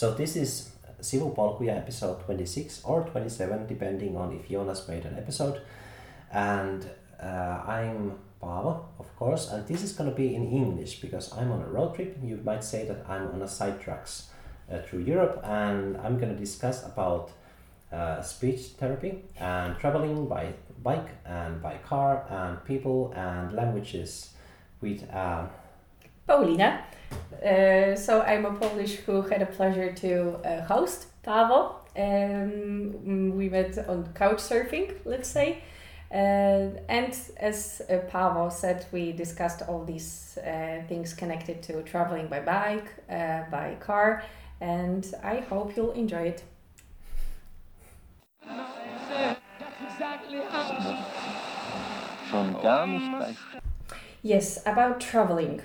So this is Sivupolkuja episode 26 or 27, depending on if Jonas made an episode. And uh, I'm Paavo, of course, and this is going to be in English because I'm on a road trip. You might say that I'm on a side tracks uh, through Europe, and I'm going to discuss about uh, speech therapy and traveling by bike and by car and people and languages with uh, Paulina. Uh, so I'm a Polish who had a pleasure to uh, host Paavo. Um, we met on couch surfing, let's say. Uh, and as uh, Paavo said, we discussed all these things connected to traveling by bike, uh, by car, and I hope you'll enjoy it. Yes, about traveling.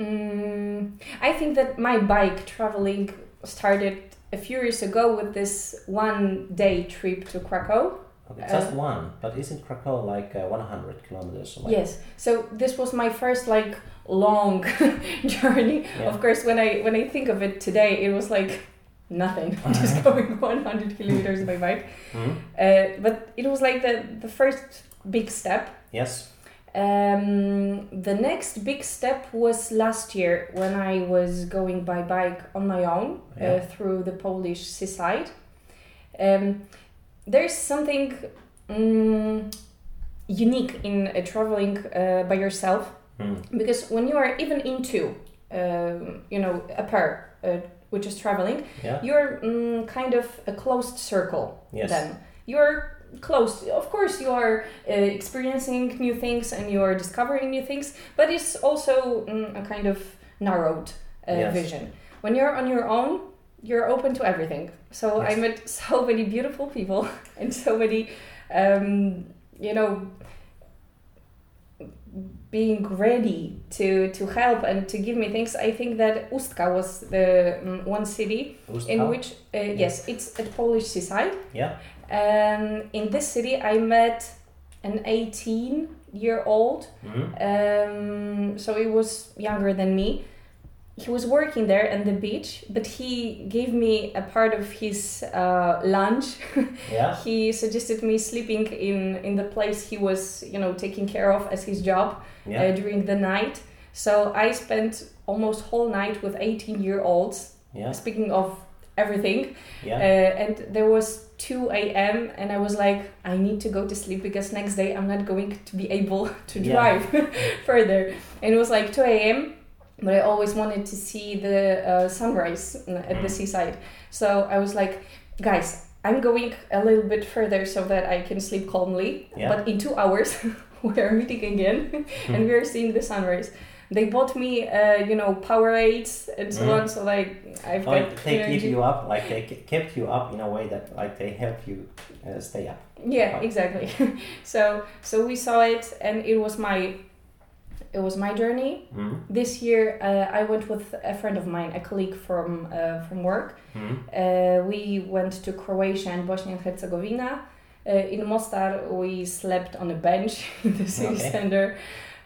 Mm, I think that my bike traveling started a few years ago with this one day trip to Krakow. okay, just Uh, one, but isn't Krakow like uh, 100 kilometers away? Yes, so this was my first like long journey. Yeah. Of course, when I when I think of it today, it was like nothing, just going 100 kilometers by bike. Mhm. Uh, but it was like the the first big step. Yes. Um, the next big step was last year when I was going by bike on my own Yeah. uh, through the Polish seaside. Um, there's something mm, unique in uh, traveling uh, by yourself Mm. because when you are even into, um, you know, a pair uh, which is traveling, Yeah. you're mm, kind of a closed circle Yes. then you're close. Of course you are uh, experiencing new things and you are discovering new things but it's also mm, a kind of narrowed uh, Yes. vision. When you're on your own you're open to everything. So i met so many beautiful people and so many um, you know being ready to to help and to give me things. I think that ustka was the mm, one city in which uh, yes it's at polish seaside. Yeah. Um, in this city i met an 18 year old Mhm. um, so he was younger than me he was working there on the beach but he gave me a part of his uh, lunch Yeah. he suggested me sleeping in in the place he was you know taking care of as his job Yeah. uh, during the night so i spent almost whole night with 18 year olds yeah. speaking of everything Yeah. uh, and there was 2 a.m. and I was like, I need to go to sleep because next day I'm not going to be able to Yeah. drive further. And it was like 2 a.m. But I always wanted to see the uh, sunrise at the seaside. So I was like, guys, I'm going a little bit further so that I can sleep calmly. Yeah. But in two hours, we are meeting again and we are seeing the sunrise. They bought me, uh, you know, Powerades and so Mm. on. So like, I've got they keep energy. you up, like they kept you up in a way that like they help you uh, stay up. yeah Right. exactly so so we saw it and it was my it was my journey Mm. this year uh, i went with a friend of mine a colleague from uh, from work Mm. uh, we went to croatia and bosnia and herzegovina uh, in mostar we slept on a bench in the city Okay. center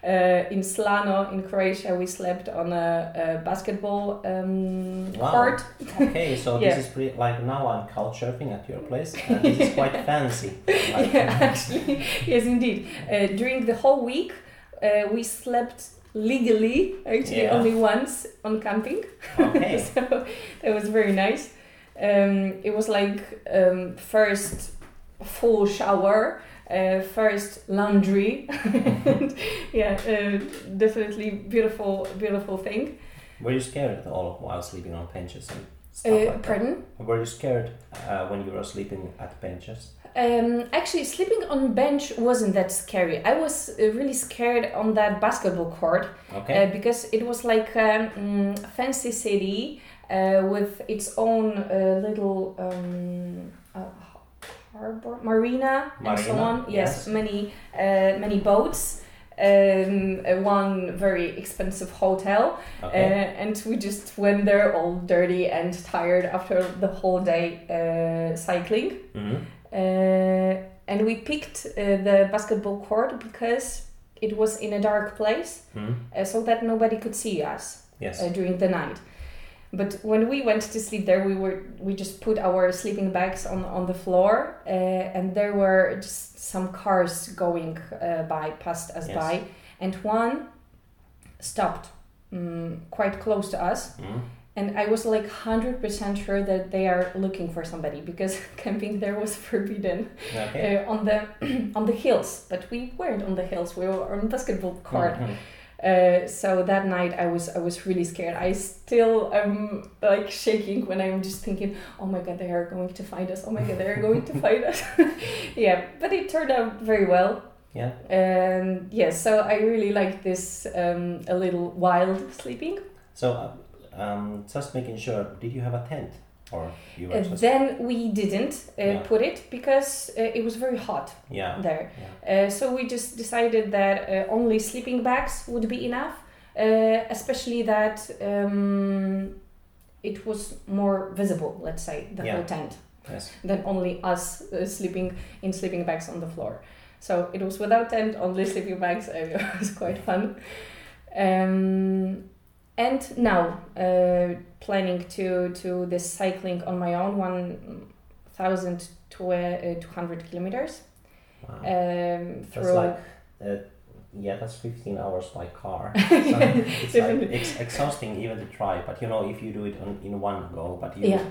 uh, in Slano, in Croatia, we slept on a, a basketball um, Wow. court. Okay, so Yeah. this is pretty like now I'm couch surfing at your place, and this is quite fancy. Like, yeah, actually, yes, indeed. Uh, during the whole week, uh, we slept legally, actually Yeah. only once on camping. Okay. so that was very nice. Um, it was like um, first full shower, uh, first laundry. and, yeah, uh, definitely beautiful, beautiful thing. Were you scared at all while sleeping on benches and stuff Uh, like that? pardon? Were you scared uh, when you were sleeping at benches? Um, actually, sleeping on bench wasn't that scary. I was uh, really scared on that basketball court Okay. uh, because it was like a um, fancy city uh, with its own uh, little um, uh, harbor, marina, and so on. Yes, yes. many uh, many boats. Um, uh, one very expensive hotel, okay. uh, and we just went there all dirty and tired after the whole day uh, cycling. Mhm. Uh, and we picked uh, the basketball court because it was in a dark place Mhm. uh, so that nobody could see us Yes. uh, during the night. But when we went to sleep there, we were we just put our sleeping bags on on the floor, uh, and there were just some cars going uh, by, passed us Yes. by, and one stopped um, quite close to us, Mm. and I was like hundred percent sure that they are looking for somebody because camping there was forbidden Okay. uh, on the on the hills. But we weren't on the hills; we were on basketball court. Mhm. Uh, so that night I was I was really scared. I still am like shaking when I'm just thinking, oh my god, they are going to find us. Oh my god, they are going to find us. yeah, but it turned out very well. Yeah. And yes, so I really like this um, a little wild sleeping. So, uh, um, just making sure, did you have a tent? Or you were Uh, then we didn't uh, Yeah. put it because uh, it was very hot yeah. there. Yeah. Uh, so we just decided that uh, only sleeping bags would be enough, uh, especially that um, it was more visible, let's say, the Yeah. whole tent, Yes. than only us uh, sleeping in sleeping bags on the floor. So it was without tent, only sleeping bags. It was quite fun. Um, and now uh, planning to to this cycling on my own, one thousand uh, two hundred kilometers Wow. um, through like, uh, yeah, that's 15 hours by car. So it's like, it's exhausting even to try, but you know, if you do it on, in one go, but you. yeah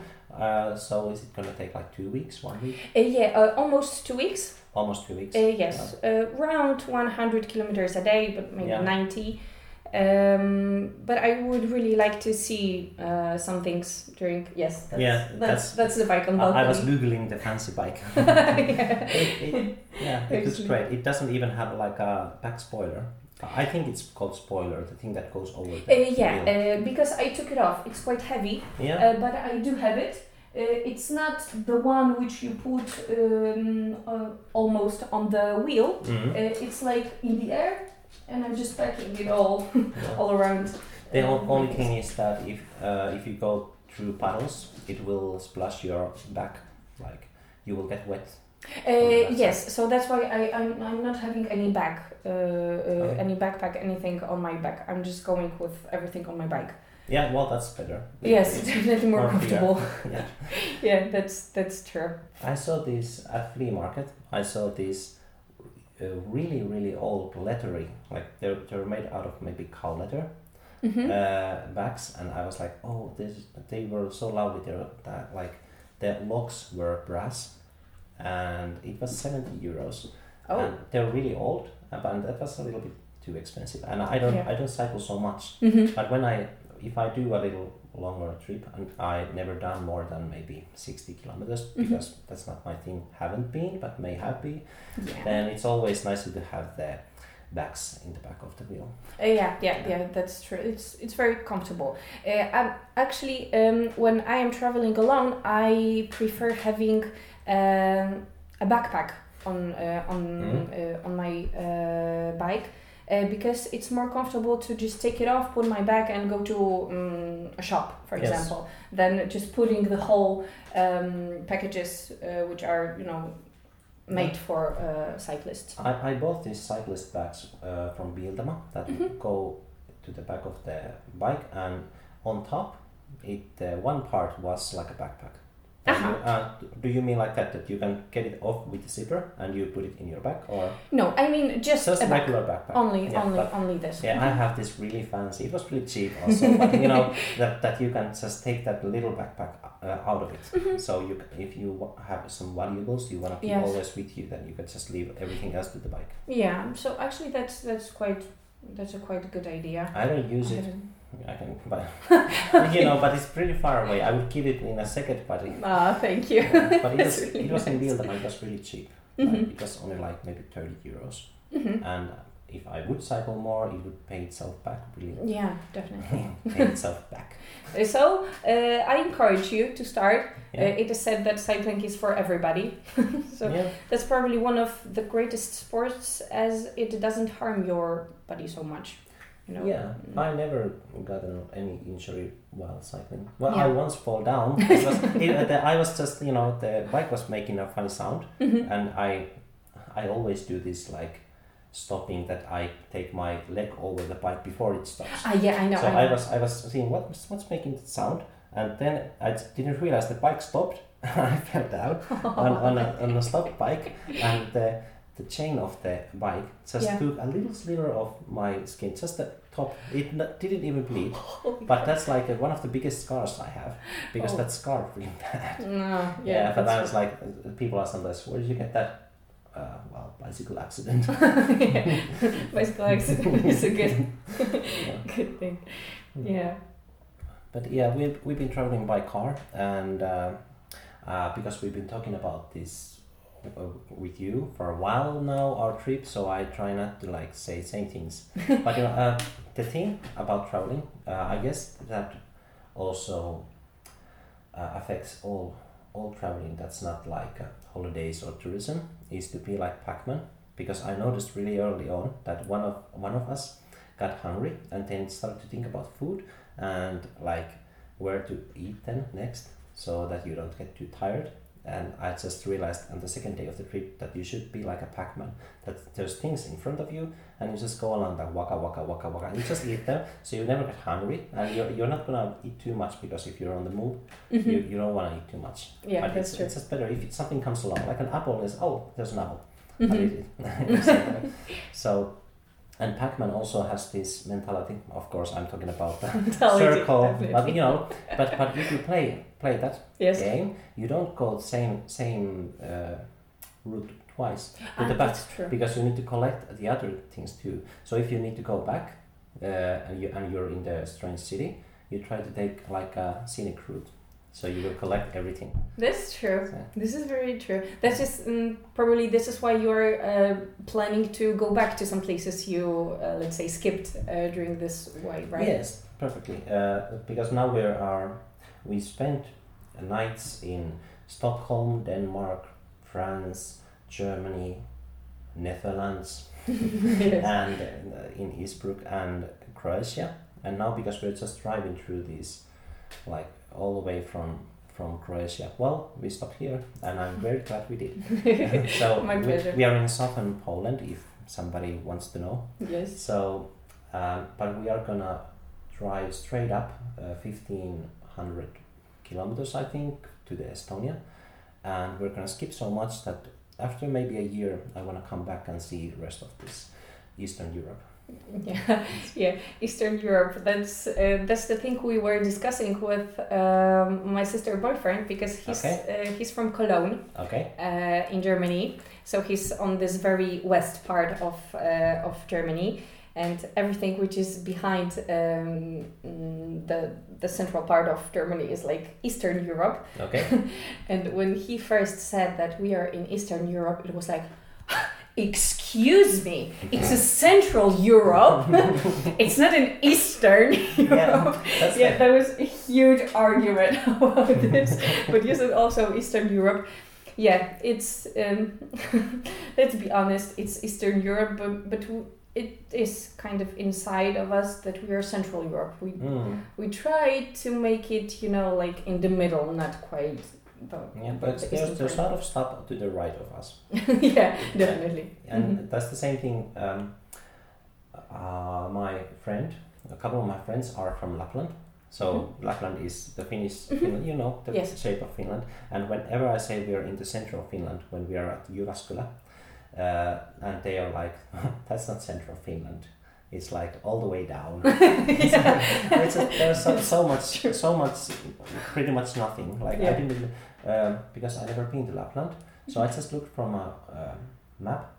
Uh, so is it gonna take like two weeks, one week? uh, yeah uh, almost two weeks Almost two weeks? uh, yes uh, around 100 kilometers a day but maybe Yeah. 90 um, but I would really like to see uh, some things during yes that's, Yeah, that's, that's- that's the bike on I, I was googling the fancy bike. yeah. it, it, yeah, it looks great. It doesn't even have like a back spoiler. I think it's called spoiler, the thing that goes over Uh, the yeah, wheel. uh, because I took it off. It's quite heavy, yeah. uh, but I do have it. Uh, it's not the one which you put um, uh, almost on the wheel. Mhm. Uh, it's like in the air, and I'm just packing it all all around. The my only thing is that if uh, if you go through puddles, it will splash your back, like you will get wet. Uh, yes, so that's why I, I'm, I'm not having any bag, uh, uh, Okay. any backpack, anything on my back. I'm just going with everything on my bike. Yeah, well, that's better. Yes, it's definitely more More comfortable. Yeah. yeah, that's that's true. I saw this at flea market. I saw uh, really really old leathery, like they're they're made out of maybe cow leather hmm uh, bags, and I was like, oh, this they were so lovely. They're that like the locks were brass, and it was seventy euros. oh, And they're really old, uh, but that was a little bit too expensive. And I don't Yeah. I don't cycle so much, hmm but when I if I do a little longer trip and I never done more than maybe 60 kilometers Mhm. because that's not my thing haven't been but may have been yeah. then it's always nicer to have the bags in the back of the wheel Uh, yeah, yeah, yeah, that's true. It's it's very comfortable. Uh, I'm actually um, when I am traveling alone, I prefer having um, a backpack on uh, on Mhm. uh, on my uh, bike. Uh, because it's more comfortable to just take it off, put my bag, and go to um, a shop, for Yes. example, than just putting the whole um, packages, uh, which are you know made for uh, cyclists. I, I bought these cyclist bags uh, from Biltema that Mhm. go to the back of the bike and on top it uh, one part was like a backpack You- uh, do you mean like that that you can get it off with the zipper and you put it in your bag or No, I mean just, just a regular backpack Only, Yeah, only, only this. Yeah, I have this really fancy. It was pretty cheap also, but you know that, that you can just take that little backpack uh, out of it. Mhm. So you, if you have some valuables you want to keep Yes. always with you, then you can just leave everything else to the bike. Yeah. So actually, that's that's quite that's a quite good idea. I don't use I it. didn't- I can, but you know, but it's pretty far away. I would keep it in a second, but it, Ah, thank you. but it was really it was in nice. Biltema. It was really cheap. Like, Mhm. it was only like maybe thirty euros, Mhm. and if I would cycle more, it would pay itself back. Really, Yeah, definitely. pay itself back. So uh, I encourage you to start. Yeah. Uh, it is said that cycling is for everybody. so yeah. that's probably one of the greatest sports, as it doesn't harm your body so much. You know. Yeah, Mm. I never gotten any injury while cycling. Well, I once fall down. It was, it, the, I was just, you know, the bike was making a funny sound, Mhm. and I, I always do this like, stopping that I take my leg over the bike before it stops. Ah, yeah, I know. so I, know. I was I was seeing what what's making that sound, and then I didn't realize the bike stopped. I fell down on, on, a, on a stopped bike, and the the chain of the bike just Yeah. took a little sliver of my skin, just the top. It n- didn't even bleed, Holy but crap. that's like uh, one of the biggest scars I have because Oh. that scar really bad. No, yeah, Yeah, but that's was like, uh, people are sometimes, where did you get that? Uh, well, bicycle accident. yeah. Bicycle accident is a good, good thing. Hmm. Yeah. But yeah, we've, we've been traveling by car, and uh, uh, because we've been talking about this with you for a while now, our trip, so I try not to like say same things. but you know, uh, the thing about traveling, uh, I guess that also uh, affects all all traveling that's not like uh, holidays or tourism is to be like Pac-Man because I noticed really early on that one of one of us got hungry and then started to think about food and like where to eat then next so that you don't get too tired and I just realized on the second day of the trip that you should be like a Pac-Man that there's things in front of you and you just go along like waka waka waka waka and you just eat them so you never get hungry and you're, you're not gonna eat too much because if you're on the move Mhm. you, you don't want to eat too much yeah, but that's it's, true. it's just better if it, something comes along like an apple is oh there's an apple I Mhm. eat it so and Pac-Man also has this mentality of course I'm talking about the circle but you know but but if you play play that Yes. game you don't go the same same uh, route twice Ah, the back because you need to collect the other things too. So if you need to go back uh, and you and you're in the strange city, you try to take like a scenic route. So you will collect everything. That's true. So- This is very true. That's just um, probably this is why you're uh, planning to go back to some places you uh, let's say skipped uh, during this way, right? Yes, perfectly. Uh, because now we are we spent nights in Stockholm, Denmark, France, Germany, Netherlands, and uh, in Eastbrook and Croatia. And now because we're just driving through these, like all the way from from Croatia. Well, we stopped here, and I'm very glad we did. so we, we are in southern Poland, if somebody wants to know. yes. So, um, but we are gonna drive straight up uh, fifteen hundred kilometers, I think, to the Estonia, and we're gonna skip so much that after maybe a year, I wanna come back and see the rest of this Eastern Europe. Yeah, yeah, Eastern Europe. That's uh, that's the thing we were discussing with um, my sister boyfriend because he's uh, he's from Cologne Okay. uh, in Germany. So he's on this very west part of uh, of Germany, and everything which is behind um, the the central part of Germany is like Eastern Europe. Okay. And when he first said that we are in Eastern Europe, it was like, excuse me, it's a Central Europe. it's not an Eastern Europe. Yeah, it. there was a huge argument about this. But you said also Eastern Europe. Yeah, it's um, let's be honest, it's Eastern Europe, but but it is kind of inside of us that we are Central Europe. We Mm. we try to make it, you know, like in the middle, not quite. Yeah, but there's, there's a lot of stuff to the right of us. yeah, definitely. And Mhm. that's the same thing. Um, uh, my friend, a couple of my friends are from Lapland. So Lapland is the Finnish, Mhm. Finland, you know, the Yes. shape of Finland. And whenever I say we are in the center of Finland, when we are at Jyväskylä, uh, and they are like, that's not central Finland. It's like all the way down. it's a, there's so, so much, so much, pretty much nothing. Like I didn't, um, because I never been to Lapland. So I just looked from a um map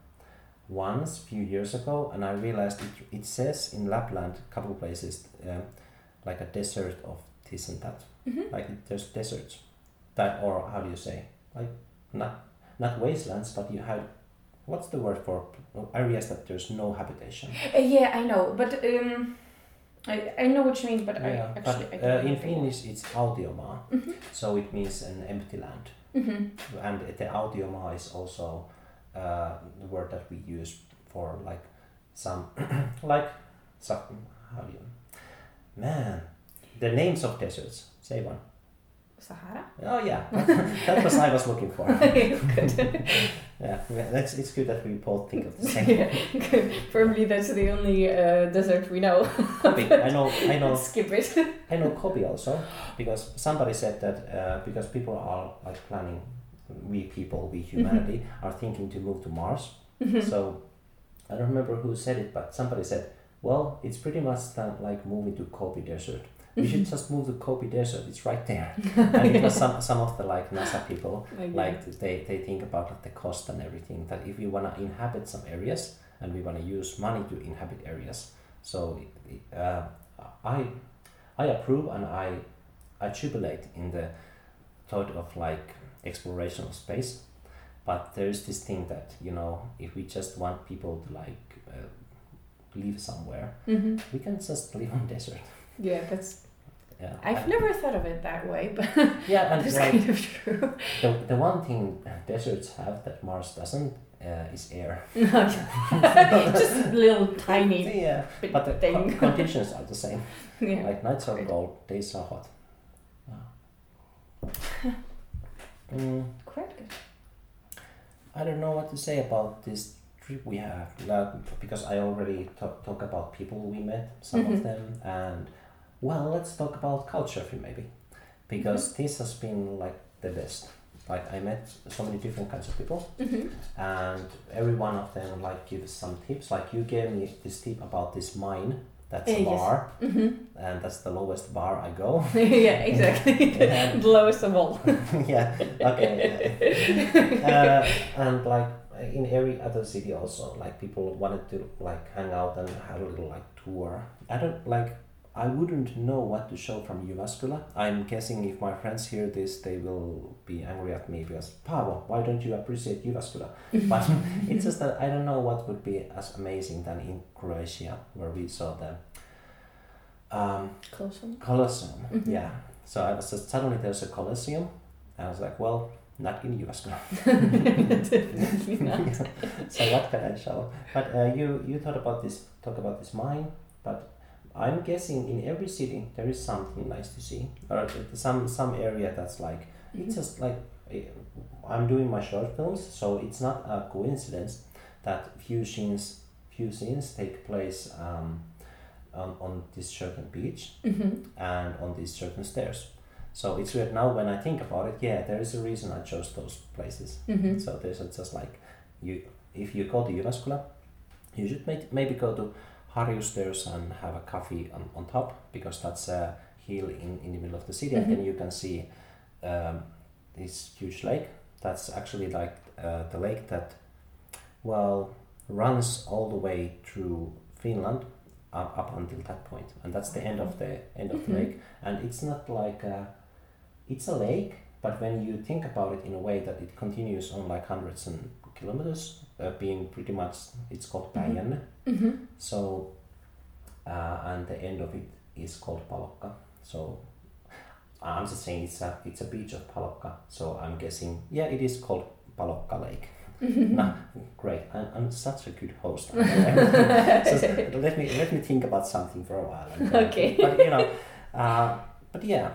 once a few years ago, and I realized it, it says in Lapland, a couple of places, um, like a desert of this and that. Mhm. Like there's deserts, that or how do you say, like not not wastelands, but you have. What's the word for areas that there's no habitation? Uh, yeah, I know, but um, I, I know what you mean, but I actually but I uh, in. Finnish it's autiomaa, Mhm. so it means an empty land. Mhm. and the autiomaa is also uh, the word that we use for like some like some how do you man the names of deserts say one Sahara. Oh yeah, that was I was looking for. good. Yeah, that's it's good that we both think of the same. yeah, good. Probably that's the only uh, desert we know. Gobi, I know, I know, Skip it. I know Gobi also because somebody said that uh, because people are like planning, we people, we humanity are thinking to move to Mars. So I don't remember who said it, but somebody said, well, it's pretty much that like moving to Gobi Desert. We should just move to Gobi Desert. It's right there. And it was some some of the like NASA people Like, they, they think about the cost and everything that if we want to inhabit some areas and we want to use money to inhabit areas so uh, i i approve and i i jubilate in the thought of like exploration of space but there's this thing that you know if we just want people to like uh, live somewhere hmm we can just live on desert Yeah, that's. Yeah I've never thought of it that way, but yeah that's like kind of true. the, the one thing deserts have that mars doesn't uh, is air Just a little tiny yeah bit But the thing. con- conditions are the same. yeah. Like nights are cold, days are hot. Mm, Quite good. I don't know what to say about this trip we have like, because I already talk, talk about people we met, some Mhm. of them, and well, let's talk about couchsurfing maybe because Mm-hmm. this has been like the best. Like I met so many different kinds of people, hmm and every one of them like gives some tips. Like you gave me this tip about this mine. That's Uh, a yes. bar, hmm and that's the lowest bar I go. yeah, exactly. The lowest of all. yeah. Okay. uh, and like in every other city also, like people wanted to like hang out and have a little like tour. I don't like. I wouldn't know what to show from Jyväskylä. I'm guessing if my friends hear this, they will be angry at me because Paavo, why don't you appreciate Jyväskylä? But it's just that I don't know what would be as amazing than in Croatia, where we saw the um, one. Colosseum. Mhm. Yeah. So I was just suddenly there's a Colosseum, and I was like, well, not in Jyväskylä. Definitely not. so what can I show? But uh, you you thought about this talk about this mine, but I'm guessing in every city there is something nice to see, or some some area that's like it's just like eh, I'm doing my short films, so it's not a coincidence that few scenes few scenes take place um, on on this certain beach hmm and on these certain stairs. So it's weird now when I think about it. Yeah, there is a reason I chose those places. hmm So there's a- just like you, if you go to Jyväskylä, you should may, maybe go to Harju Stairs and have a coffee on, on top because that's a hill in, in the middle of the city, and Mhm. then you can see um, this huge lake. That's actually like uh, the lake that, well, runs all the way through Finland up, up until that point, and that's the end of the end of the Mhm. lake. And it's not like a, it's a lake, but when you think about it in a way that it continues on like hundreds and kilometers, uh, being pretty much it's called Mhm. Päijänne. hmm So, uh, and the end of it is called Palokka. So, I'm just saying it's a it's a beach of Palokka. So I'm guessing yeah, it is called Palokka Lake. no, great. I'm, I'm such a good host. so let me let me think about something for a while. and, Okay. But you know, uh, but yeah,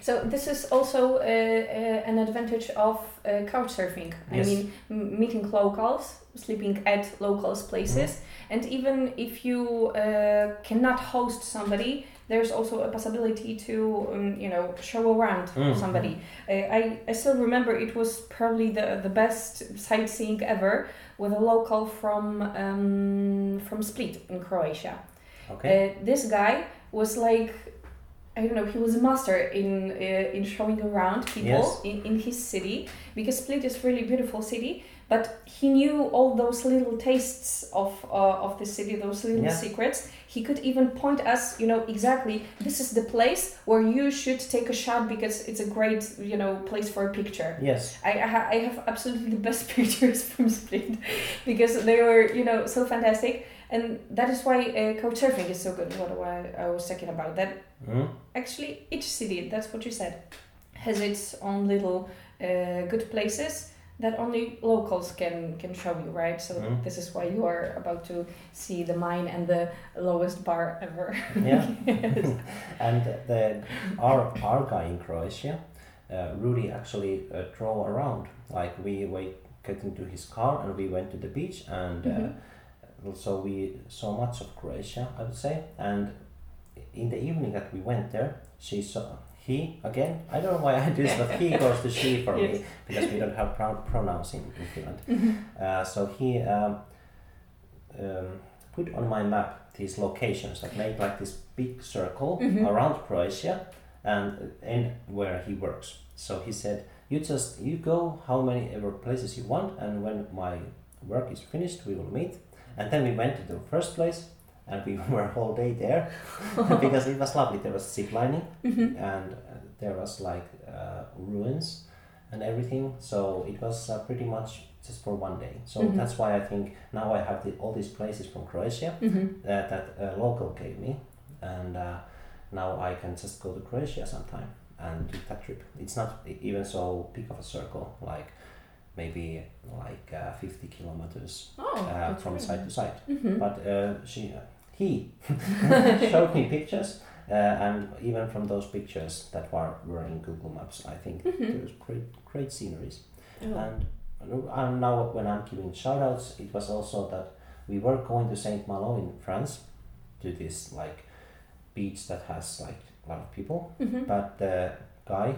So this is also uh, uh, an advantage of uh, couch surfing. Yes. I mean, m- meeting locals, sleeping at locals' places, Mm-hmm. and even if you uh, cannot host somebody, there's also a possibility to um, you know show around Mhm. somebody. Uh, I I still remember it was probably the the best sightseeing ever with a local from um, from Split in Croatia. okay. Uh, this guy was like, I don't know, he was a master in uh, in showing around people Yes. in, in his city because Split is really beautiful city. But he knew all those little tastes of uh, of the city, those little Yeah. secrets. He could even point us, you know, exactly. This is the place where you should take a shot because it's a great, you know, place for a picture. yes. I, I, ha- I have absolutely the best pictures from Split because they were, you know, so fantastic. And that is why uh, couch surfing is so good. What, what I was talking about that Mm? actually each city, that's what you said, has its own little uh, good places that only locals can can show you, right? So Mm. this is why you are about to see the mine and the lowest bar ever. Yeah. And the our our guy in Croatia, uh, Rudy actually uh, drove around. Like we we get into his car and we went to the beach and Mhm. uh, so we saw much of Croatia, I would say. And in the evening that we went there, she saw he again. I don't know why I do this, but he goes to she for Yes. me because we don't have pro- pronouns in, in Finland. Mhm. Uh, so he um, um, put on my map these locations that make like this big circle Mhm. around Croatia and and where he works. So he said, "You just you go how many ever places you want, and when my work is finished, we will meet." And then we went to the first place, and we were whole day there because it was lovely. There was zip lining, Mhm. and uh, there was like uh, ruins and everything. So it was uh, pretty much just for one day. So Mhm. that's why I think now I have the, all these places from Croatia Mhm. that that a local gave me, and uh, now I can just go to Croatia sometime and do that trip. It's not even so big of a circle, like maybe like uh, 50 kilometers Oh, uh, from really side to side. Mhm. But uh, she, he showed me pictures, uh, and even from those pictures that were, were in Google Maps, I think Mhm. there was great great sceneries. Oh. And, and now when I'm giving shout outs, it was also that we were going to Saint Malo in France, to this like beach that has like a lot of people. Mhm. But the guy,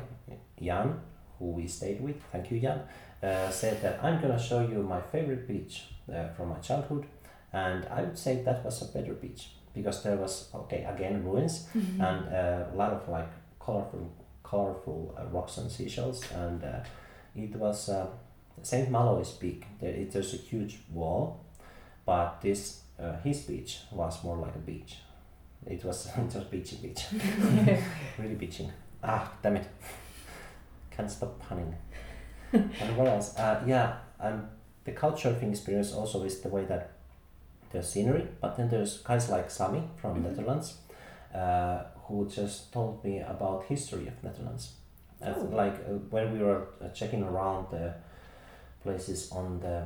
Jan, who we stayed with, thank you Jan, uh, said that I'm gonna show you my favorite beach uh, from my childhood, and I would say that was a better beach because there was okay again ruins Mhm. and uh, a lot of like colorful, colorful uh, rocks and seashells, and uh, it was uh, Saint Malo is big. There, it, there's a huge wall, but this uh, his beach was more like a beach. It was was beachy beach, really beaching. Ah, damn it! Can't stop punning. and what else? Uh, yeah, um, the couchsurfing experience also is the way that there's scenery, but then there's guys like Sami from Mhm. Netherlands, uh, who just told me about history of Netherlands. Oh. Like uh, when we were uh, checking around the places on the,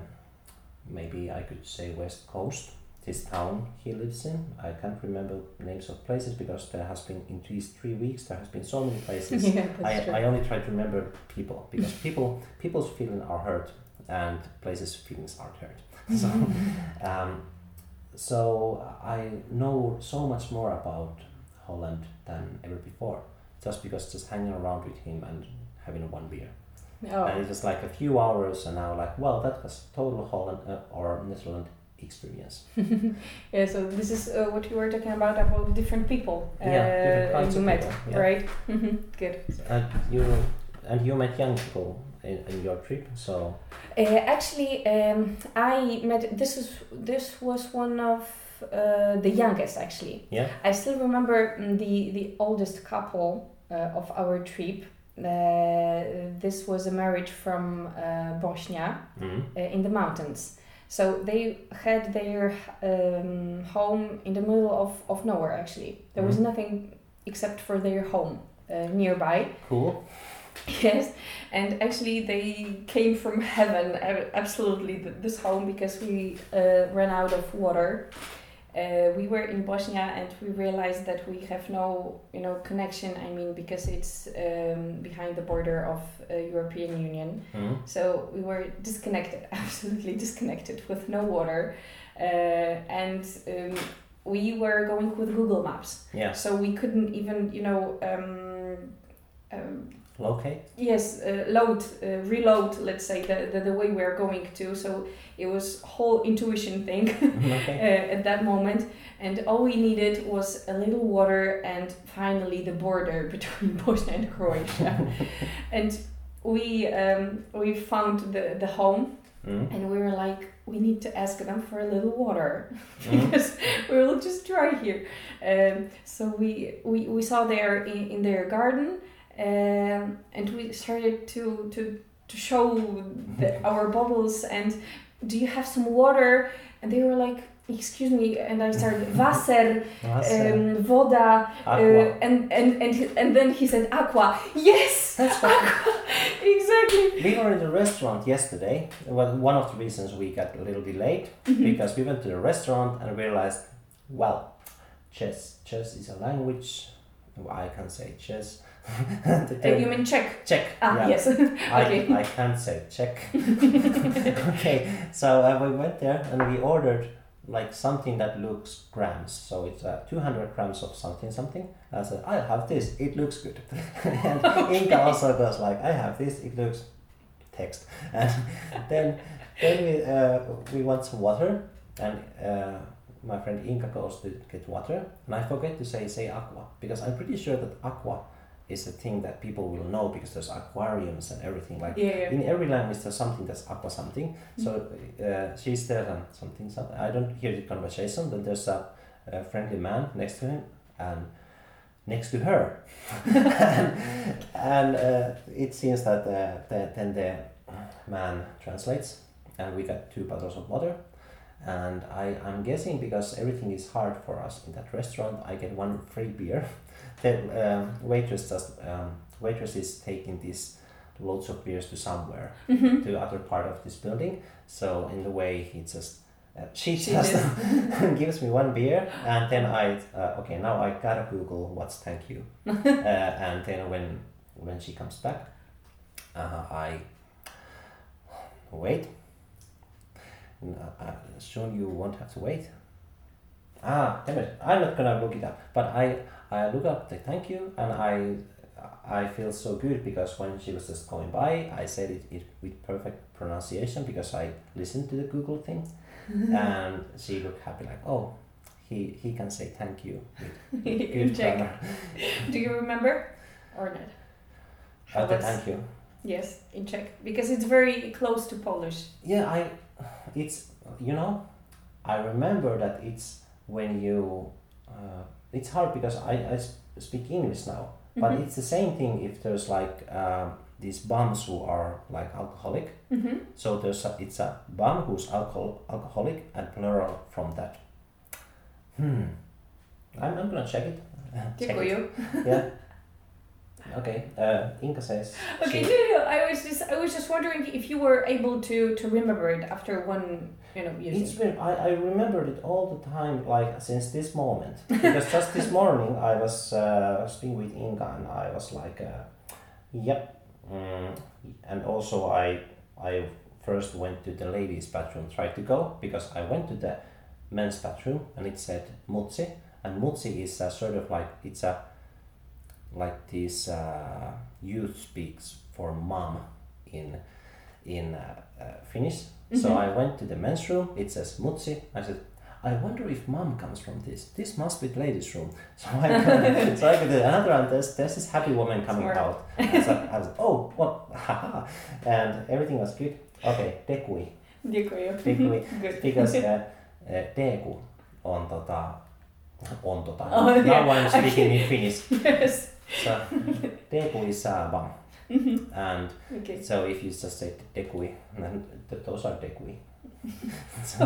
maybe I could say west coast, this town he lives in. I can't remember names of places because there has been in these three weeks there has been so many places. yeah, I, true. I only try to remember people because people people's feelings are hurt and places feelings aren't hurt. So um, so I know so much more about Holland than ever before just because just hanging around with him and having one beer. oh. And it was like a few hours and now like well that was total Holland uh, or Netherlands experience. yeah, so this is uh, what you were talking about about different people. Yeah, different uh, you met, people, yeah. right? Mhm, Good. And you and you met young people in, in your trip so Uh, actually, um, I met. This is this was one of uh, the youngest. Actually, yeah I still remember mm, the the oldest couple uh, of our trip. Uh, this was a marriage from uh, Bosnia mm uh, in the mountains. So they had their um, home in the middle of, of nowhere. Actually, there was Mhm. nothing except for their home uh, nearby. cool Yes, and actually they came from heaven. Absolutely, this home because we uh, ran out of water. Uh, we were in Bosnia and we realized that we have no, you know, connection. I mean, because it's um, behind the border of uh, European Union, mm so we were disconnected, absolutely disconnected, with no water, uh, and um, we were going with Google Maps, yeah so we couldn't even, you know. Um, um, locate? Yes uh, load uh, reload let's say the, the the way we're going to. So it was whole intuition thing uh, at that moment. And all we needed was a little water and finally the border between bosnia and croatia. And we um, we found the the home mm and we were like we need to ask them for a little water Mm. because we will just dry here. Um, so we, we we saw there in, in their garden um, and we started to to to show the, our bubbles and do you have some water? And they were like excuse me and i started Wasser, um, voda aqua. uh, and, and and and then he said aqua. Yes! That's what exactly. We were in the restaurant yesterday. Well, one of the reasons we got a little delayed Mhm. because we went to the restaurant and realized, well, chess, chess is a language. I can say chess. You mean Czech? Czech. Ah, yeah. yes. okay. I, I can't say check. okay, so uh, we went there and we ordered like something that looks grams. So it's uh, 200 grams of something something. I said, I have this, it looks good. and Inka also goes like, I have this, it looks text. And then then we, uh, we want some water and uh, my friend Inka goes to get water and I forget to say say aqua because I'm pretty sure that aqua is a thing that people will know because there's aquariums and everything like Yeah, yeah. in every language there's something that's aqua something. So uh, she's there and something something i don't hear the conversation but there's a, a friendly man next to him and next to her. And, and uh, it seems that uh, the, then the man translates and we got two bottles of water. And I, I'm guessing because everything is hard for us in that restaurant I get one free beer the um, waitress just um, waitress is taking these loads of beers to somewhere Mhm. to other part of this building. So in the way he just uh, she She just gives me one beer and then I uh, okay now I gotta Google what's thank you uh, and then when when she comes back uh, I wait. Uh, soon you won't have to wait. Ah, damn it! I'm not gonna look it up, but I I look up the thank you and I I feel so good because when she was just going by, I said it, it with perfect pronunciation because I listened to the Google thing, and she looked happy like oh, he he can say thank you with In good grammar. Do you remember or not? How Uh, thank you. Yes, in Czech because it's very close to Polish. Yeah, I it's you know I remember that it's when you uh, it's hard because I, I speak English now, but Mhm. it's the same thing if there's like um, these bums who are like alcoholic. Mm-hmm. So there's a, it's a bum who's alcohol alcoholic and plural from that. Hmm. I'm, I'm gonna check it. check it. Yeah. Okay. Uh, Inka says. Okay, she- no, no, I was just, I was just wondering if you were able to to remember it after one, you know, It's using. weird. I, I remembered it all the time, like since this moment. Because just this morning I was uh, speaking with Inga and I was like, uh, yep. Mm. And also I I first went to the ladies' bathroom, tried to go because I went to the men's bathroom and it said mutsi, and mutsi is a sort of like it's a like this uh, youth speaks for mom in in uh, uh, Finnish. So Mhm. I went to the men's room. It says mutsi. I said, I wonder if mom comes from this. This must be the ladies' room. So I go, so I go to another one. There's, there's this happy woman coming Smart. out. I was, like, I was oh, what? And everything was good. Okay, dekui. Dekui. Good. Because uh, uh, deku on tota, on tota. Oh, now yeah. I'm speaking in Finnish. yes. So deku is. Mhm. And Okay. so if you just say dekui, then th- those are dekui. so,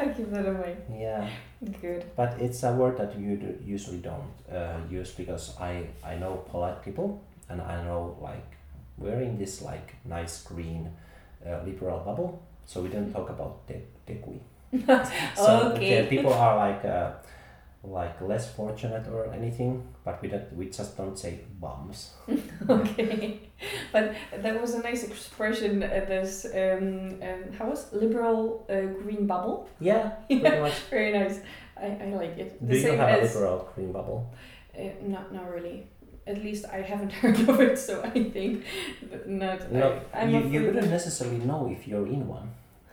I'll keep that mind. yeah. Good. But it's a word that you do usually don't uh, use because I, I know polite people and I know like we're in this like nice green uh, liberal bubble, so we don't talk about de- dekui. So Okay. the people are like uh, like less fortunate or anything, but we don't we just don't say bums. okay. But that was a nice expression. Uh, this um, um, how was liberal uh, green bubble? Yeah. Very nice. I, I like it. Do you same have a as liberal green bubble? uh, not not really. At least I haven't heard of it, so I think not. No, I, I'm you, you wouldn't necessarily know if you're in one.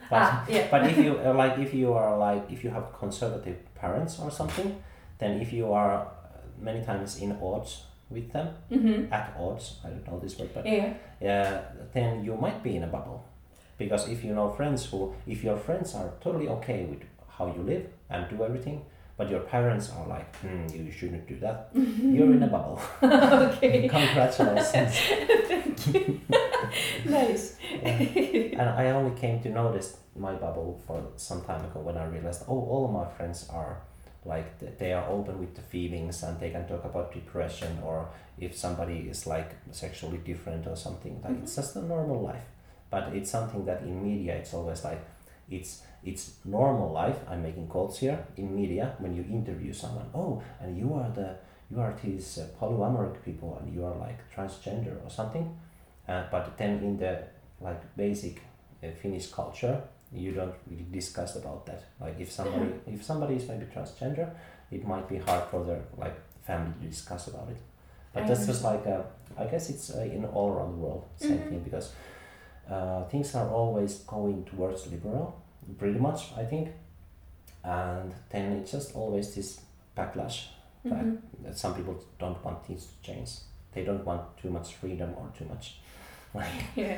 But ah yeah. but if you like if you are like if you have conservative parents or something then if you are uh, many times in odds with them mm-hmm. at odds i don't know this word but Yeah. uh, then you might be in a bubble because if you know friends who if your friends are totally okay with how you live and do everything but your parents are like hmm, you shouldn't do that you're in a bubble okay. congratulations Thank you. nice. and I only came to notice my bubble for some time ago when I realized, oh, all of my friends are like they are open with the feelings and they can talk about depression or if somebody is like sexually different or something. Like it's just a normal life, but it's something that in media it's always like it's it's normal life. I'm making quotes here in media when you interview someone. Oh, and you are the you are these uh, polyamorous people and you are like transgender or something. Uh, but then in the like basic uh, Finnish culture, you don't really discuss about that. Like if somebody if somebody is maybe transgender, it might be hard for their like family to discuss about it. But I that's just like uh, I guess it's uh, in all around the world same Mhm. thing because uh, things are always going towards liberal, pretty much I think, and then it's just always this backlash that, Mhm. that some people don't want things to change. They don't want too much freedom or too much. Yeah,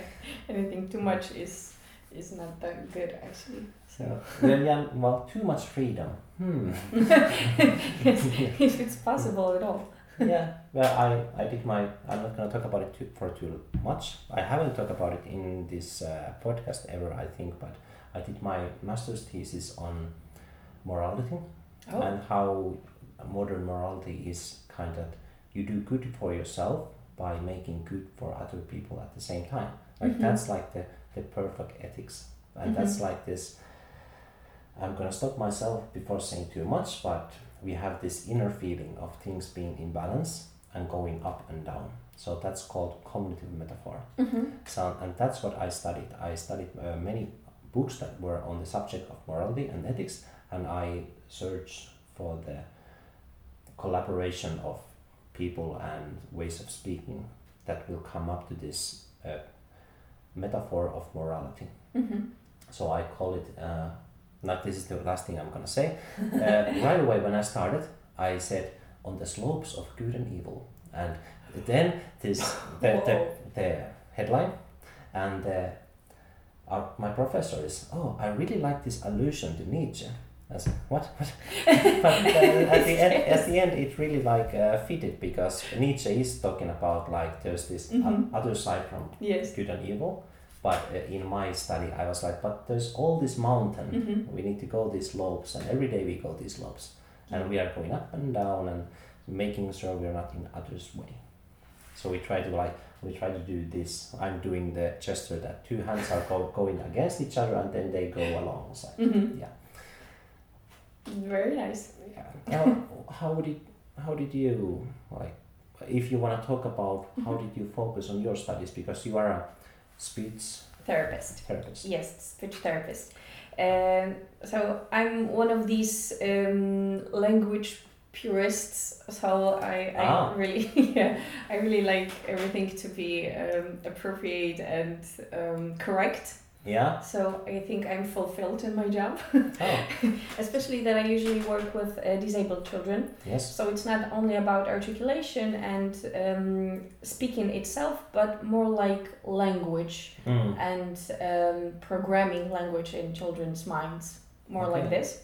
anything too much is is not that good actually. So well, yeah, well, too much freedom. Hmm. if it's possible at all. Yeah. Well, I, I did my. I'm not gonna talk about it too, for too much. I haven't talked about it in this uh, podcast ever. I think, but I did my master's thesis on morality Oh. and how modern morality is kind of you do good for yourself by making good for other people at the same time. Like Mhm. that's like the the perfect ethics, and that's Mhm. like this. I'm gonna stop myself before saying too much, but we have this inner feeling of things being in balance and going up and down. So that's called cognitive metaphor. hmm So, and that's what I studied. I studied uh, many books that were on the subject of morality and ethics, and I searched for the collaboration of people and ways of speaking that will come up to this uh, metaphor of morality. hmm So I call it. Uh, not this is the last thing I'm gonna say. Uh, right away when I started, I said on the slopes of good and evil, and then this the, the, the headline, and uh, our, my professor is oh I really like this allusion to Nietzsche. I said what? what? but uh, at the end, at the end, it really like uh, fitted because Nietzsche is talking about like there's this Mhm. other side from Yes. good and evil. But uh, in my study, I was like, but there's all this mountain. hmm We need to go these slopes, and every day we go these slopes, and we are going up and down and making sure we are not in others' way. So we try to like we try to do this. I'm doing the gesture that two hands are go, going against each other, and then they go alongside. hmm Yeah. Very nice. Yeah. Now, how did how did you like? If you want to talk about how Mhm. did you focus on your studies because you are a speech Therapist. therapist. Yes, speech therapist. Um, so I'm one of these um, language purists. So I, I Ah. really, yeah, I really like everything to be um, appropriate and um, correct. Yeah. So I think I'm fulfilled in my job, Oh. especially that I usually work with uh, disabled children. Yes. So it's not only about articulation and um, speaking itself, but more like language Mm. and um, programming language in children's minds, more like this.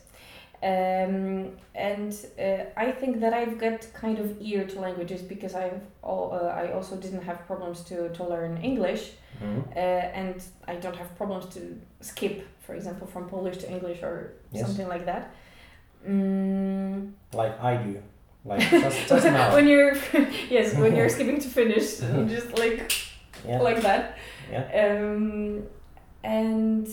Um, and uh, I think that I've got kind of ear to languages because I've all, uh, I also didn't have problems to, to learn English, Mm. uh, and I don't have problems to skip, for example, from Polish to English or Yes. something like that. Mm, Like I do. Like just, just now. when you're yes, when you're skipping to finish, you just like Yeah. like that. Yeah. Um, and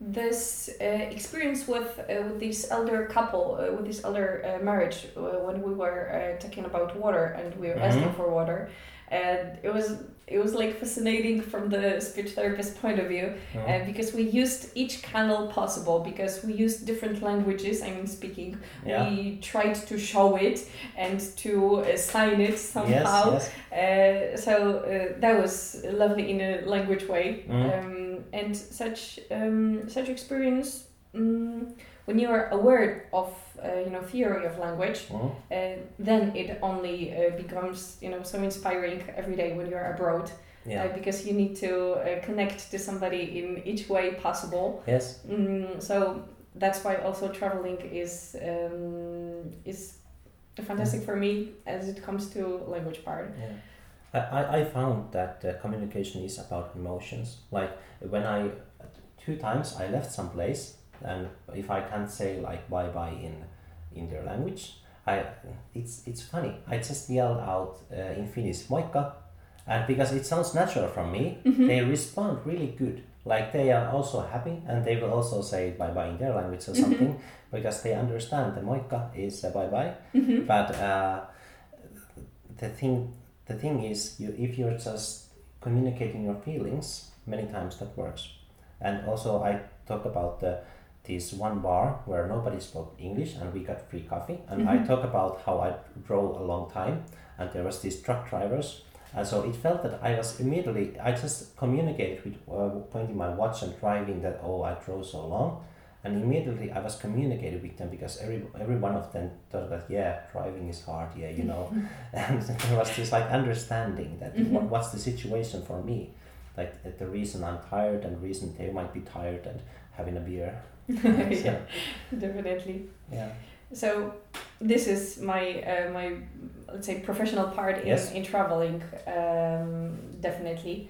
this uh, experience with uh, with this elder couple, uh, with this elder uh, marriage, uh, when we were uh, talking about water and we were asking Mhm. for water, and it was it was like fascinating from the speech therapist point of view uh, because we used each channel possible because we used different languages I mean speaking yeah. we tried to show it and to uh, sign it somehow Yes. uh, so uh, that was lovely in a language way Mm. um, and such um, such experience um, when you are aware of uh, you know theory of language uh, then it only uh, becomes you know so inspiring every day when you're abroad Yeah. uh, because you need to uh, connect to somebody in each way possible yes. Mm, so that's why also traveling is um, is fantastic for me as it comes to language part. Yeah. I, I, I found that uh, communication is about emotions. Like when I, two times I left some place and if I can't say like bye bye in, in their language, I, it's, it's funny. I just yell out uh, in Finnish, moikka. And because it sounds natural from me, Mhm. they respond really good. like they are also happy and they will also say bye bye in their language or Mhm. something because they understand the moikka is a bye bye. Mhm. But uh, the thing the thing is you if you're just communicating your feelings many times that works. And also I talk about the this one bar where nobody spoke English and we got free coffee. And I Mhm. talk about how I drove a long time and there was these truck drivers. And so it felt that I was immediately I just communicated with uh, pointing my watch and driving that oh I drove so long. And immediately I was communicating with them because every every one of them thought that yeah driving is hard yeah you know. And there was this like understanding that Mhm. what, what's the situation for me? Like the reason I'm tired and reason they might be tired and having a beer yeah, definitely. yeah So this is my uh, my let's say professional part in, Yes. in traveling. Um, definitely.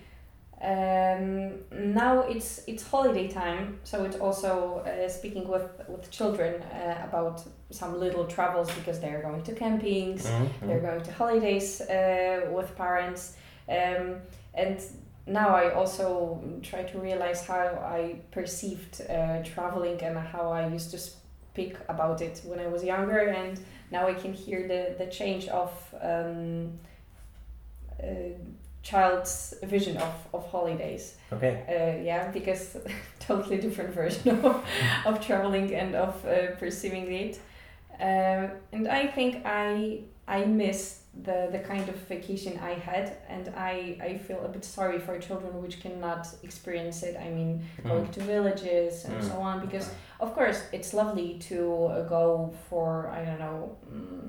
Um, now it's it's holiday time, so it's also uh, speaking with with children uh, about some little travels because they're going to campings, Mhm, they're going to holidays uh, with parents um, and now i also try to realize how i perceived uh, traveling and how i used to speak about it when i was younger. And now i can hear the, the change of um, uh, child's vision of, of holidays. Okay. Uh, yeah because totally different version of, of traveling and of uh, perceiving it. Um, and i think i i miss the the kind of vacation i had and i i feel a bit sorry for children which cannot experience it i mean going Mm. to villages and Mm. so on because of course it's lovely to uh, go for i don't know mm,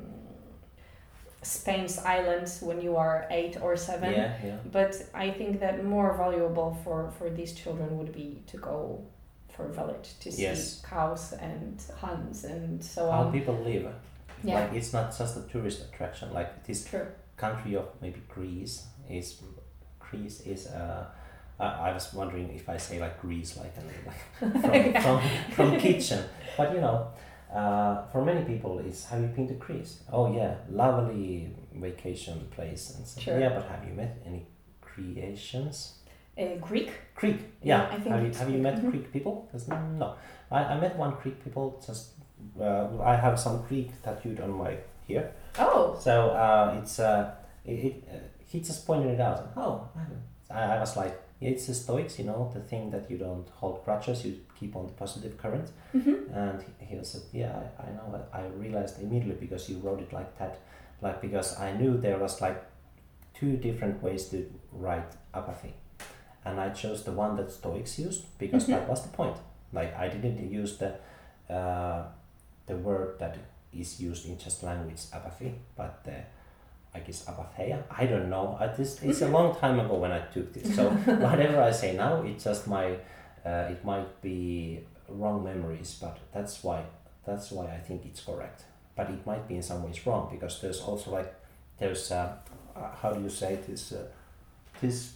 spain's islands when you are eight or seven yeah yeah but I think that more valuable for, for these children would be to go for a village to see Yes. cows and hunts and so how on. people live Yeah. like it's not just a tourist attraction like this True. country of maybe Greece is Greece is uh I, I was wondering if I say like Greece like, like from, Yeah. from, from kitchen but you know uh, for many people it's have you been to Greece oh yeah lovely vacation place and so, Sure. yeah but have you met any creations Uh, Greek. Greek Yeah, yeah, I think have you have you met Mhm. Greek people no I, I met one Greek people just uh, I have some Greek tattooed on my here Oh, so uh, it's uh, it, it, uh, he just pointed it out. Oh, I, I was like, it's the Stoics, you know, the thing that you don't hold grudges, you keep on the positive current. hmm And he, he said, yeah, I, I know. I realized immediately because you wrote it like that, like because I knew there was like two different ways to write apathy, and I chose the one that Stoics used because Mhm. that was the point. Like I didn't use the uh, the word that is used in just language apathy, but the I guess apatheia. I don't know. I, this it's a long time ago when I took this. So whatever I say now, it's just my. Uh, it might be wrong memories, but that's why that's why I think it's correct. But it might be in some ways wrong because there's also like there's uh, uh, how do you say this uh, this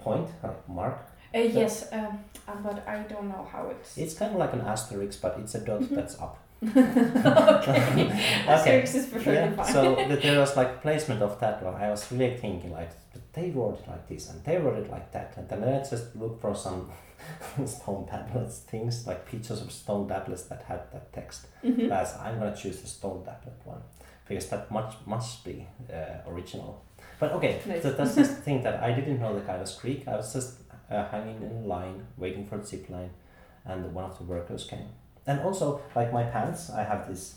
point like mark. uh, yes, um, uh, but I don't know how it's. It's kind of like an asterisk, but it's a dot Mhm. that's up. okay. Perfectly yeah. So that there was like placement of that one. I was really thinking like they wrote it like this and they wrote it like that, and then I just looked for some stone tablets things like pictures of stone tablets that had that text. Mhm. As I'm gonna choose the stone tablet one because that much must be uh, original. But okay, Nice. so that's just the thing that I didn't know the guy was Greek. I was just uh, hanging in line, waiting for the zip line, and one of the workers came. And also, like my pants, I have this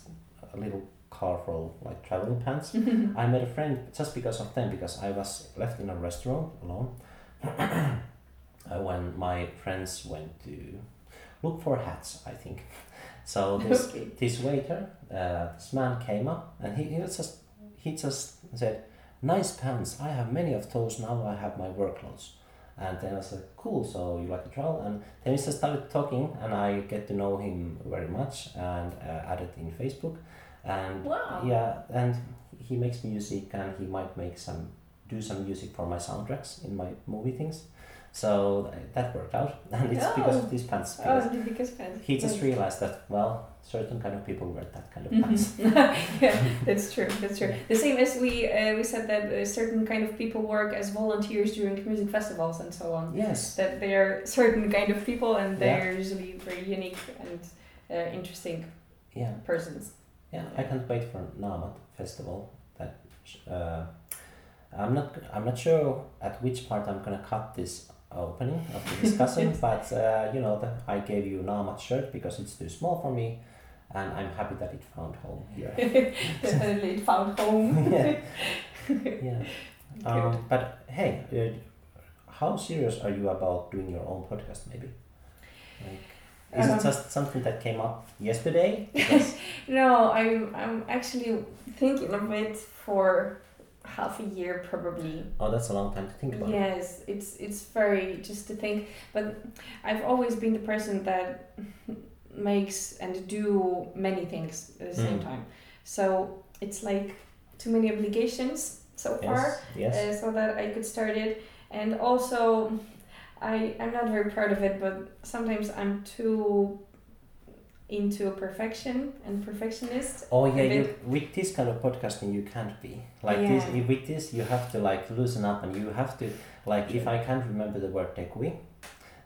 little colorful like traveling pants. I met a friend just because of them because I was left in a restaurant alone uh, when my friends went to look for hats. I think so. This okay. this waiter, uh, this man came up and he, he was just he just said, "Nice pants. I have many of those now. I have my work clothes." And then I was like, "Cool. So you like to travel?" And then we just started talking, and I get to know him very much and uh, added in Facebook. And Wow. yeah, and he makes music, and he might make some do some music for my soundtracks in my movie things. So that worked out, and it's because Oh. of these pants. Oh, Because pants. he just realized that well, certain kind of people wear that kind of Mhm. pants. yeah, that's true. That's true. The same as we uh, we said that uh, certain kind of people work as volunteers during music festivals and so on. Yes. That they are certain kind of people and they Yeah. are usually very unique and uh, interesting Yeah. persons. Yeah. I can't wait for Namat festival. That uh, I'm not. I'm not sure at which part I'm gonna cut this opening of the discussion, but uh, you know, that I gave you Namat shirt because it's too small for me, and I'm happy that it found home here. Definitely it found home. yeah. Yeah. Um, but hey, uh, how serious are you about doing your own podcast? Maybe. Like, is Um, it just something that came up yesterday? No, I'm I'm actually thinking of it for half a year probably. oh, that's a long time to think about. it. Yes, it's it's very just to think. But I've always been the person that makes and do many things at the same Mm. time. So it's like too many obligations so far. Yes. Yes. uh, so that I could start it. And also, I I'm not very proud of it, but sometimes I'm too into a perfection and perfectionist. Oh yeah, you, with this kind of podcasting you can't be like Yeah. this. With this you have to like loosen up and you have to like if I can't remember the word tekui,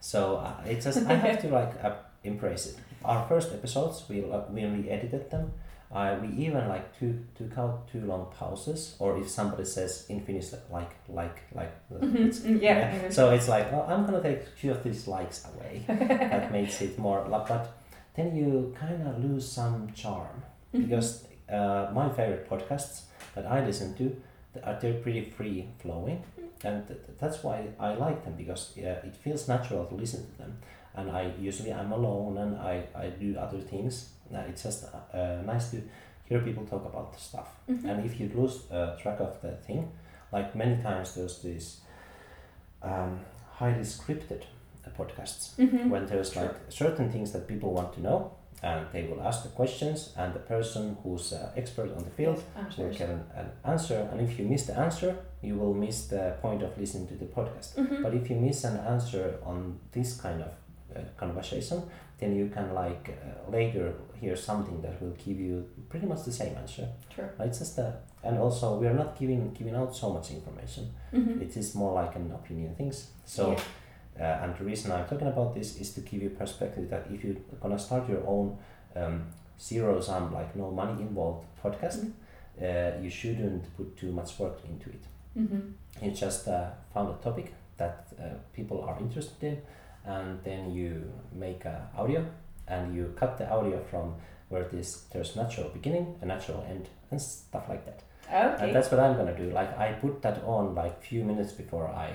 so uh, it's just I have to like uh, embrace it. Our first episodes we like when we edited them, uh, we even like took took out too long pauses or if somebody says in Finnish like like like Mhm, it's- mm, yeah, I. So it's like oh, I'm gonna take a few of these likes away. that makes it more like but then you kind of lose some charm. Because uh, my favorite podcasts that I listen to are they're pretty free flowing and th- that's why I like them because yeah, it feels natural to listen to them. And I usually I'm alone and I, I do other things. Uh, it's just uh, nice to hear people talk about stuff. Mhm. and if you lose uh, track of the thing like many times there's this um, highly scripted uh, podcasts Mhm. when there's Sure. like certain things that people want to know and they will ask the questions and the person who's uh, expert on the field Yes, I'm will sure. get an, an answer and if you miss the answer you will miss the point of listening to the podcast Mhm. but if you miss an answer on this kind of uh, conversation then you can like uh, later hear something that will give you pretty much the same answer Sure. it's just a, and also we are not giving giving out so much information Mhm. it is more like an opinion things so Yeah. Uh, and the reason I'm talking about this is to give you perspective that if you're gonna start your own um, zero sum, like no money involved podcast, Mhm. uh, you shouldn't put too much work into it. Mhm. You just uh, found a topic that uh, people are interested in, and then you make a audio and you cut the audio from where this there's natural beginning, a natural end, and stuff like that. Okay. And that's what I'm gonna do. Like I put that on like few minutes before I,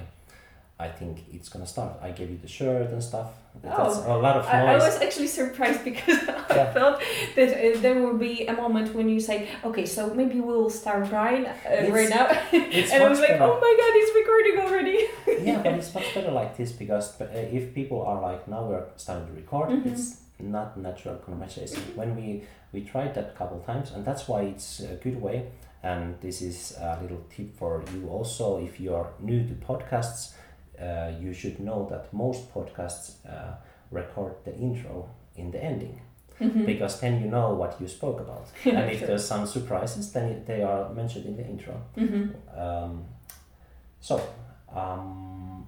I think it's gonna start. I gave you the shirt and stuff. That's a lot of Oh, I, I was actually surprised because I Yeah. thought that uh, there will be a moment when you say, "Okay, so maybe we'll start right uh, right now," it's and I was like, better. "Oh my god, it's recording already!" yeah, but it's much better like this because uh, if people are like now we're starting to record, Mhm. it's not natural conversation. When we we tried that couple times, and that's why it's a good way. And this is a little tip for you also. If you are new to podcasts, uh, you should know that most podcasts uh, record the intro in the ending Mhm. because then you know what you spoke about. and if Sure. there's some surprises, then it- they are mentioned in the intro. Mhm. Um, so, um,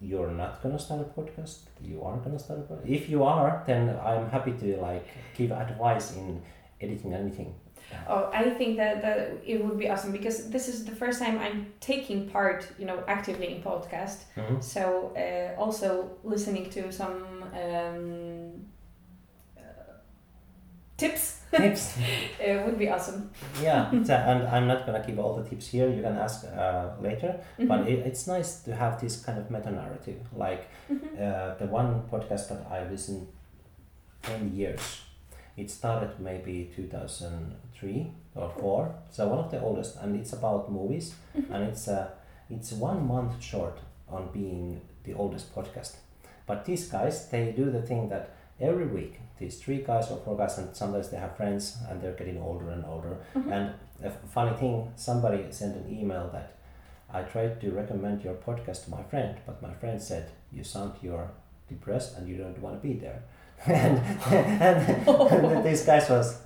you're not gonna start a podcast. You are gonna start a podcast. If you are, then I'm happy to like give advice in editing anything. Oh, I think that, that it would be awesome because this is the first time I'm taking part, you know, actively in podcast. Mhm. So uh, also listening to some um, uh, tips Tips. uh, would be awesome. yeah, so- and I'm not gonna give all the tips here. You can ask uh, later. But Mhm. it, it's nice to have this kind of meta narrative. Like Mhm. uh, the one podcast that I listened ten years. It started maybe 2003 or 4, so one of the oldest, and it's about movies, Mhm. and it's uh, it's one month short on being the oldest podcast. But these guys, they do the thing that every week, these three guys or four guys, and sometimes they have friends, and they're getting older and older. Mhm. And a f- funny thing, somebody sent an email that I tried to recommend your podcast to my friend, but my friend said you sound you're depressed and you don't want to be there. and, and, and this guy was,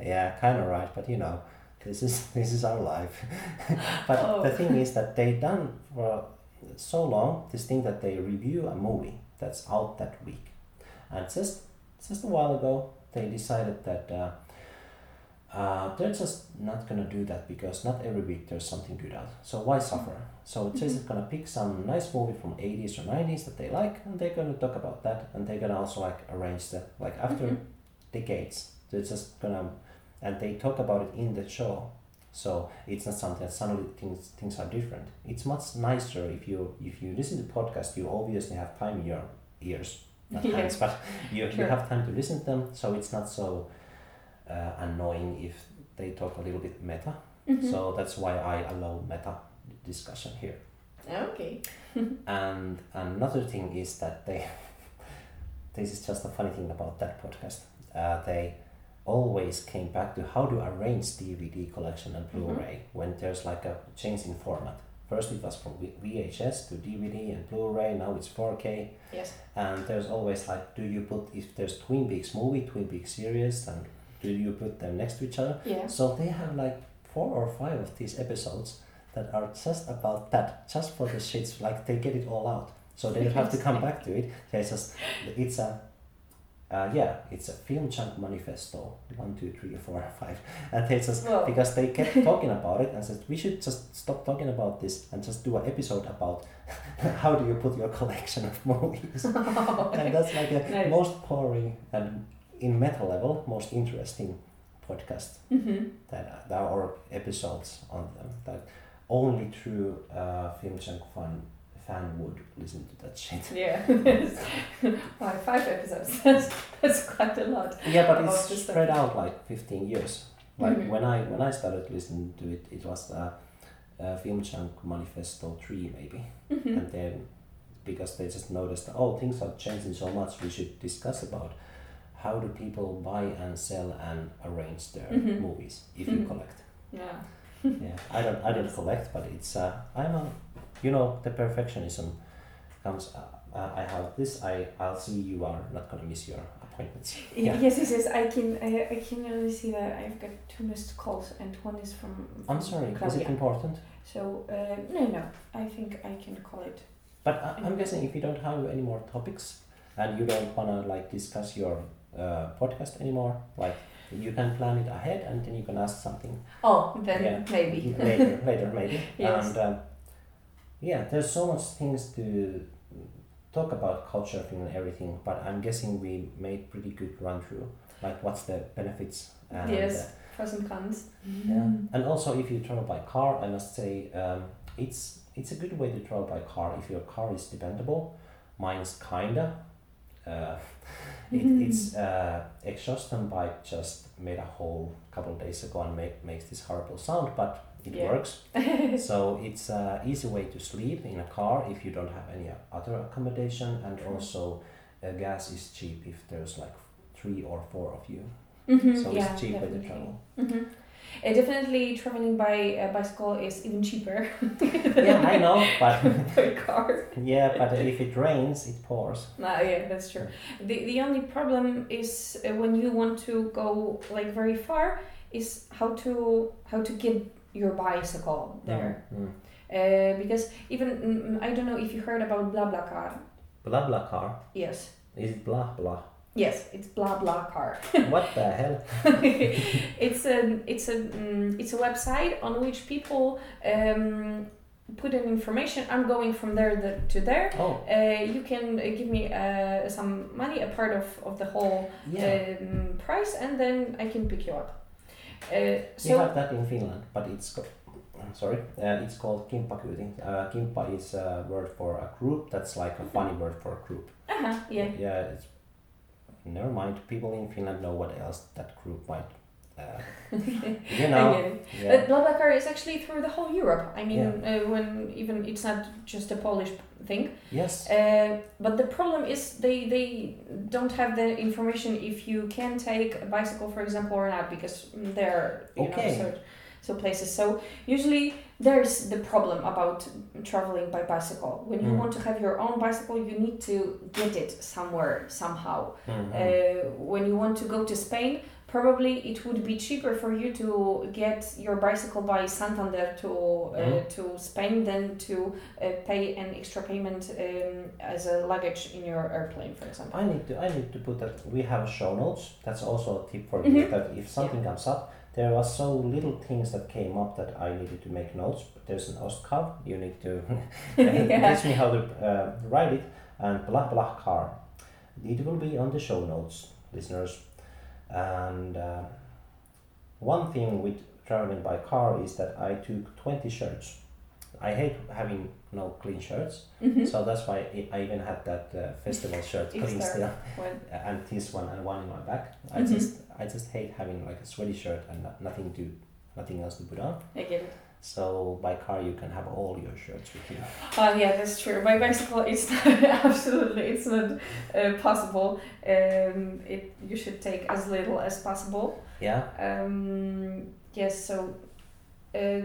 yeah, kind of right, but you know, this is this is our life. but Oh. the thing is that they done for so long this thing that they review a movie that's out that week, and just just a while ago they decided that. Uh, uh, they're just not gonna do that because not every week there's something good out. So why suffer? So they're just gonna pick some nice movie from 80s or 90s that they like, and they're gonna talk about that, and they're gonna also like arrange the like after Mhm. decades. They're just gonna, and they talk about it in the show. So it's not something that suddenly things things are different. It's much nicer if you if you listen to podcast. You obviously have time in your ears, not Yeah. hands, but you you have time to listen to them. So it's not so uh, annoying if they talk a little bit meta. Mhm. So that's why I allow meta discussion here. okay. And another thing is that they, this is just a funny thing about that podcast. Uh, they always came back to how to arrange DVD collection and mm-hmm. Blu-ray when there's like a change in format. First it was from VHS to DVD and Blu-ray. Now it's 4K. Yes. And there's always like, do you put if there's Twin Peaks movie, Twin Peaks series, and do you put them next to each other? Yeah. So they have like four or five of these episodes that are just about that, just for the shits. Like they get it all out, so they don't have to come back to it. They just it's a. Uh, yeah, it's a Film Junk manifesto. One, two, three, four, five, and they just because they kept talking about it and said we should just stop talking about this and just do an episode about how do you put your collection of movies. and that's like a Nice. most boring and in meta level most interesting podcast Mm-hmm. that there are episodes on them that only true uh, Film Junk fan fan would listen to that shit. Yeah. Why five episodes? That's, that's quite a lot. Yeah, but it's stuff. spread out like fifteen years. Like Mhm. when I when I started listening to it, it was uh, uh, Film Junk manifesto three maybe, Mm-hmm. and then because they just noticed oh things are changing so much, we should discuss about how do people buy and sell and arrange their Mhm. movies if you Mhm. collect. Yeah. yeah i don't i don't collect but it's uh i'm a you know the perfectionism comes uh, uh, i have this i i'll see you are not gonna miss your appointments yeah Yes, yes, yes. I can. I, I can really see that. I've got two missed calls, and one is from. i'm from sorry is it important So uh, no, no. I think I can call it. but I, i'm guessing if you don't have any more topics and you don't wanna like discuss your uh, podcast anymore like you can plan it ahead and then you can ask something Oh, then Yeah. maybe. later later maybe Yes. and um, yeah there's so much things to talk about culture and everything but i'm guessing we made pretty good run through like what's the benefits and Yes. uh, Pros and cons. yeah and also if you travel by car i must say um, it's it's a good way to travel by car if your car is dependable mine's kinda uh, it, it's uh, exhaustion bike just made a hole a couple of days ago and make, makes this horrible sound but it Yeah. works so it's an easy way to sleep in a car if you don't have any other accommodation and also uh, gas is cheap if there's like three or four of you Mhm, so yeah, it's cheaper to travel hmm Uh, definitely, traveling by uh, bicycle is even cheaper. yeah i know but by car. yeah but if it rains it pours No, yeah, that's true. The the only problem is uh, when you want to go like very far is how to how to get your bicycle there. Mm, mm. Uh, because even mm, I don't know if you heard about BlaBlaCar. blah car. blah blah car Yes. is it blah blah Yes, it's BlaBlaCar. what the hell it's a it's a mm, it's a website on which people um, put in information. I'm going from there the, to there. oh Uh, you can uh, give me uh, some money, a part of, of the whole yeah um, price, and then I can pick you up. Uh, we have that in finland but it's co- sorry. Uh, it's called kimppakyyti uh, kimpa is a word for a group that's like a funny word for a group. Uh-huh, yeah. yeah it's never mind. People in finland know what else that group might uh, you know yeah But BlaBlaCar is actually through the whole Europe. I mean, uh, when even it's not just a Polish thing. yes Uh, but the problem is they they don't have the information if you can take a bicycle, for example, or not, because they're you Okay. know. So, so places. So usually there's the problem about traveling by bicycle. When you Mm. want to have your own bicycle, you need to get it somewhere somehow. Mhm. Uh, when you want to go to Spain, probably it would be cheaper for you to get your bicycle by Santander to uh, Mhm. to Spain than to uh, pay an extra payment um, as a luggage in your airplane, for example. I need to I need to put that we have show notes. That's also a tip for you that if something comes up, there are so little things that came up that I needed to make notes. But there's an Ostkav. You need to Yeah. teach me how to uh, write it and blah blah car. It will be on the show notes, listeners. And uh, one thing with traveling by car is that I took twenty shirts. I hate having no clean shirts. Mhm. So that's why I- even had that uh, festival shirt clean still, and this one and one in my back. I Mhm. just I just hate having like a sweaty shirt and nothing to nothing else to put on. I get it. So by car you can have all your shirts with you. Oh yeah, that's true. By bicycle, it's not absolutely it's not uh, possible. Um, it you should take as little as possible. Yeah. Um, yes, so uh,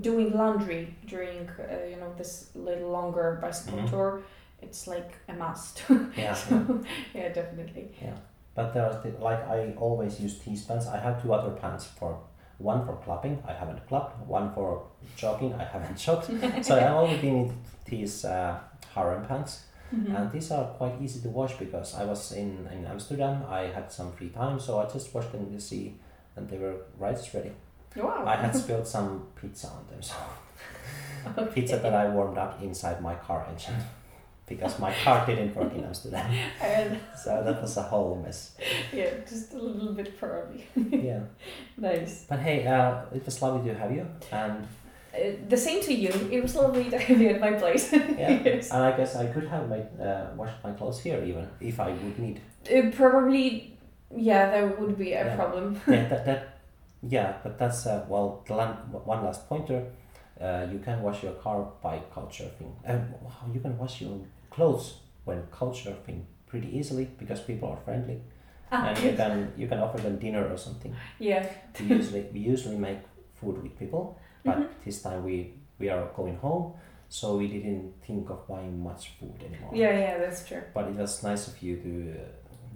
doing laundry during uh, you know this little longer bicycle Mhm. tour, it's like a must. Yeah. so, yeah, definitely. Yeah, but there are th- like I always use these pants. I have two other pants for one for clapping, I haven't clapped, One for jogging. I haven't jogged. so I've only been in these uh, harem pants. Mhm. And these are quite easy to wash because I was in, in Amsterdam, I had some free time, so I just washed them in the sea and they were right ready. Wow. I had spilled some pizza on them, so Okay. pizza that I warmed up inside my car engine because my car didn't work in Amsterdam. And, So that was a whole mess. yeah, just a little bit probably. Yeah. nice. But hey, uh, it was lovely to have you and Uh, the same to you. It was lovely to have you at my place. yeah. yes. And I guess I could have my, uh, washed my clothes here even if I would need. Uh, probably, yeah, that would be a Yeah. problem. yeah, that, that, yeah, but that's uh, well. The lan- one last pointer. Uh, you can wash your car by couch surfing. Uh, wow, you can wash your clothes when couch surfing pretty easily because people are friendly, Ah, and you can you can offer them dinner or something. Yeah. We usually we usually make food with people, but Mhm. this time we we are going home, so we didn't think of buying much food anymore. Yeah, yeah, that's true. But it was nice of you to uh,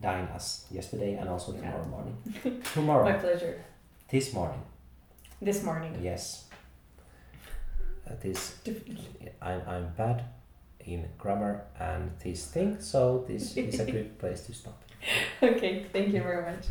dine us yesterday and also Yeah. tomorrow morning. tomorrow, My pleasure. this morning. This morning. Yes. Uh, this I'm I'm bad in grammar and this thing, so this is a good place to stop. Okay, thank you very much.